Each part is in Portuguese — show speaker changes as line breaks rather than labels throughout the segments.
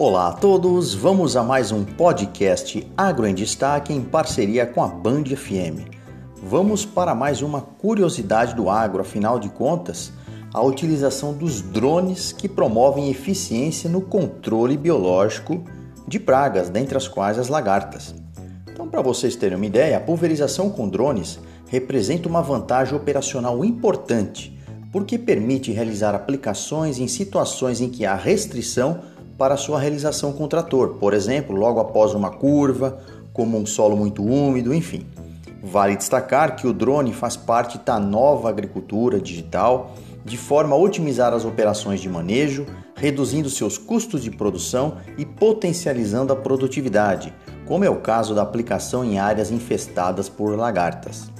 Olá a todos, vamos a mais um podcast Agro em Destaque em parceria com a Band FM. Vamos para mais uma curiosidade do agro, afinal de contas, a utilização dos drones que promovem eficiência no controle biológico de pragas, dentre as quais as lagartas. Então, para vocês terem uma ideia, a pulverização com drones representa uma vantagem operacional importante, porque permite realizar aplicações em situações em que há restrição para sua realização com o trator, por exemplo, logo após uma curva, como um solo muito úmido, enfim. Vale destacar que o drone faz parte da nova agricultura digital, de forma a otimizar as operações de manejo, reduzindo seus custos de produção e potencializando a produtividade, como é o caso da aplicação em áreas infestadas por lagartas.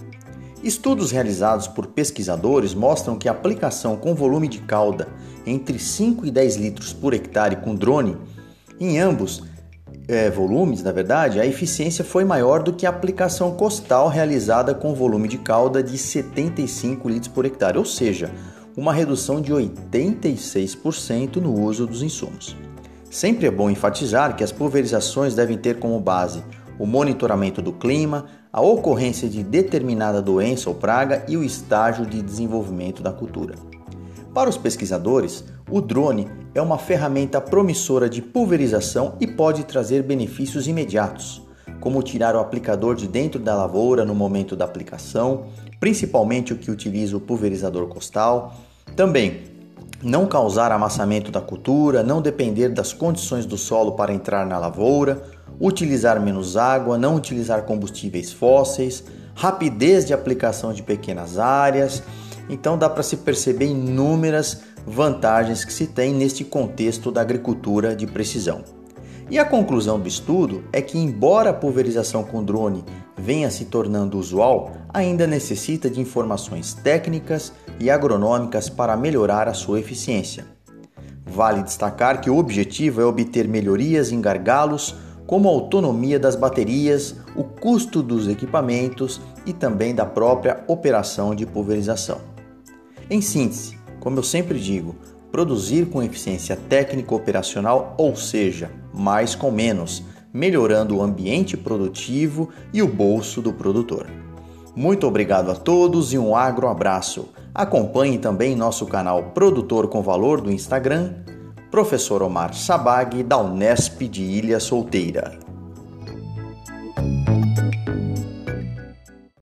Estudos realizados por pesquisadores mostram que a aplicação com volume de cauda entre 5 e 10 litros por hectare com drone, em ambos é, volumes, na verdade, a eficiência foi maior do que a aplicação costal realizada com volume de cauda de 75 litros por hectare, ou seja, uma redução de 86% no uso dos insumos. Sempre é bom enfatizar que as pulverizações devem ter como base o monitoramento do clima, a ocorrência de determinada doença ou praga e o estágio de desenvolvimento da cultura. Para os pesquisadores, o drone é uma ferramenta promissora de pulverização e pode trazer benefícios imediatos, como tirar o aplicador de dentro da lavoura no momento da aplicação, principalmente o que utiliza o pulverizador costal. Também não causar amassamento da cultura, não depender das condições do solo para entrar na lavoura, utilizar menos água, não utilizar combustíveis fósseis, rapidez de aplicação de pequenas áreas. Então dá para se perceber inúmeras vantagens que se tem neste contexto da agricultura de precisão. E a conclusão do estudo é que, embora a pulverização com drone venha se tornando usual, ainda necessita de informações técnicas e agronômicas para melhorar a sua eficiência. Vale destacar que o objetivo é obter melhorias em gargalos como a autonomia das baterias, o custo dos equipamentos e também da própria operação de pulverização. Em síntese, como eu sempre digo, produzir com eficiência técnica operacional, ou seja, mais com menos, melhorando o ambiente produtivo e o bolso do produtor. Muito obrigado a todos e um agro abraço. Acompanhe também nosso canal Produtor com Valor do Instagram Professor Omar Sabag, da Unesp de Ilha Solteira.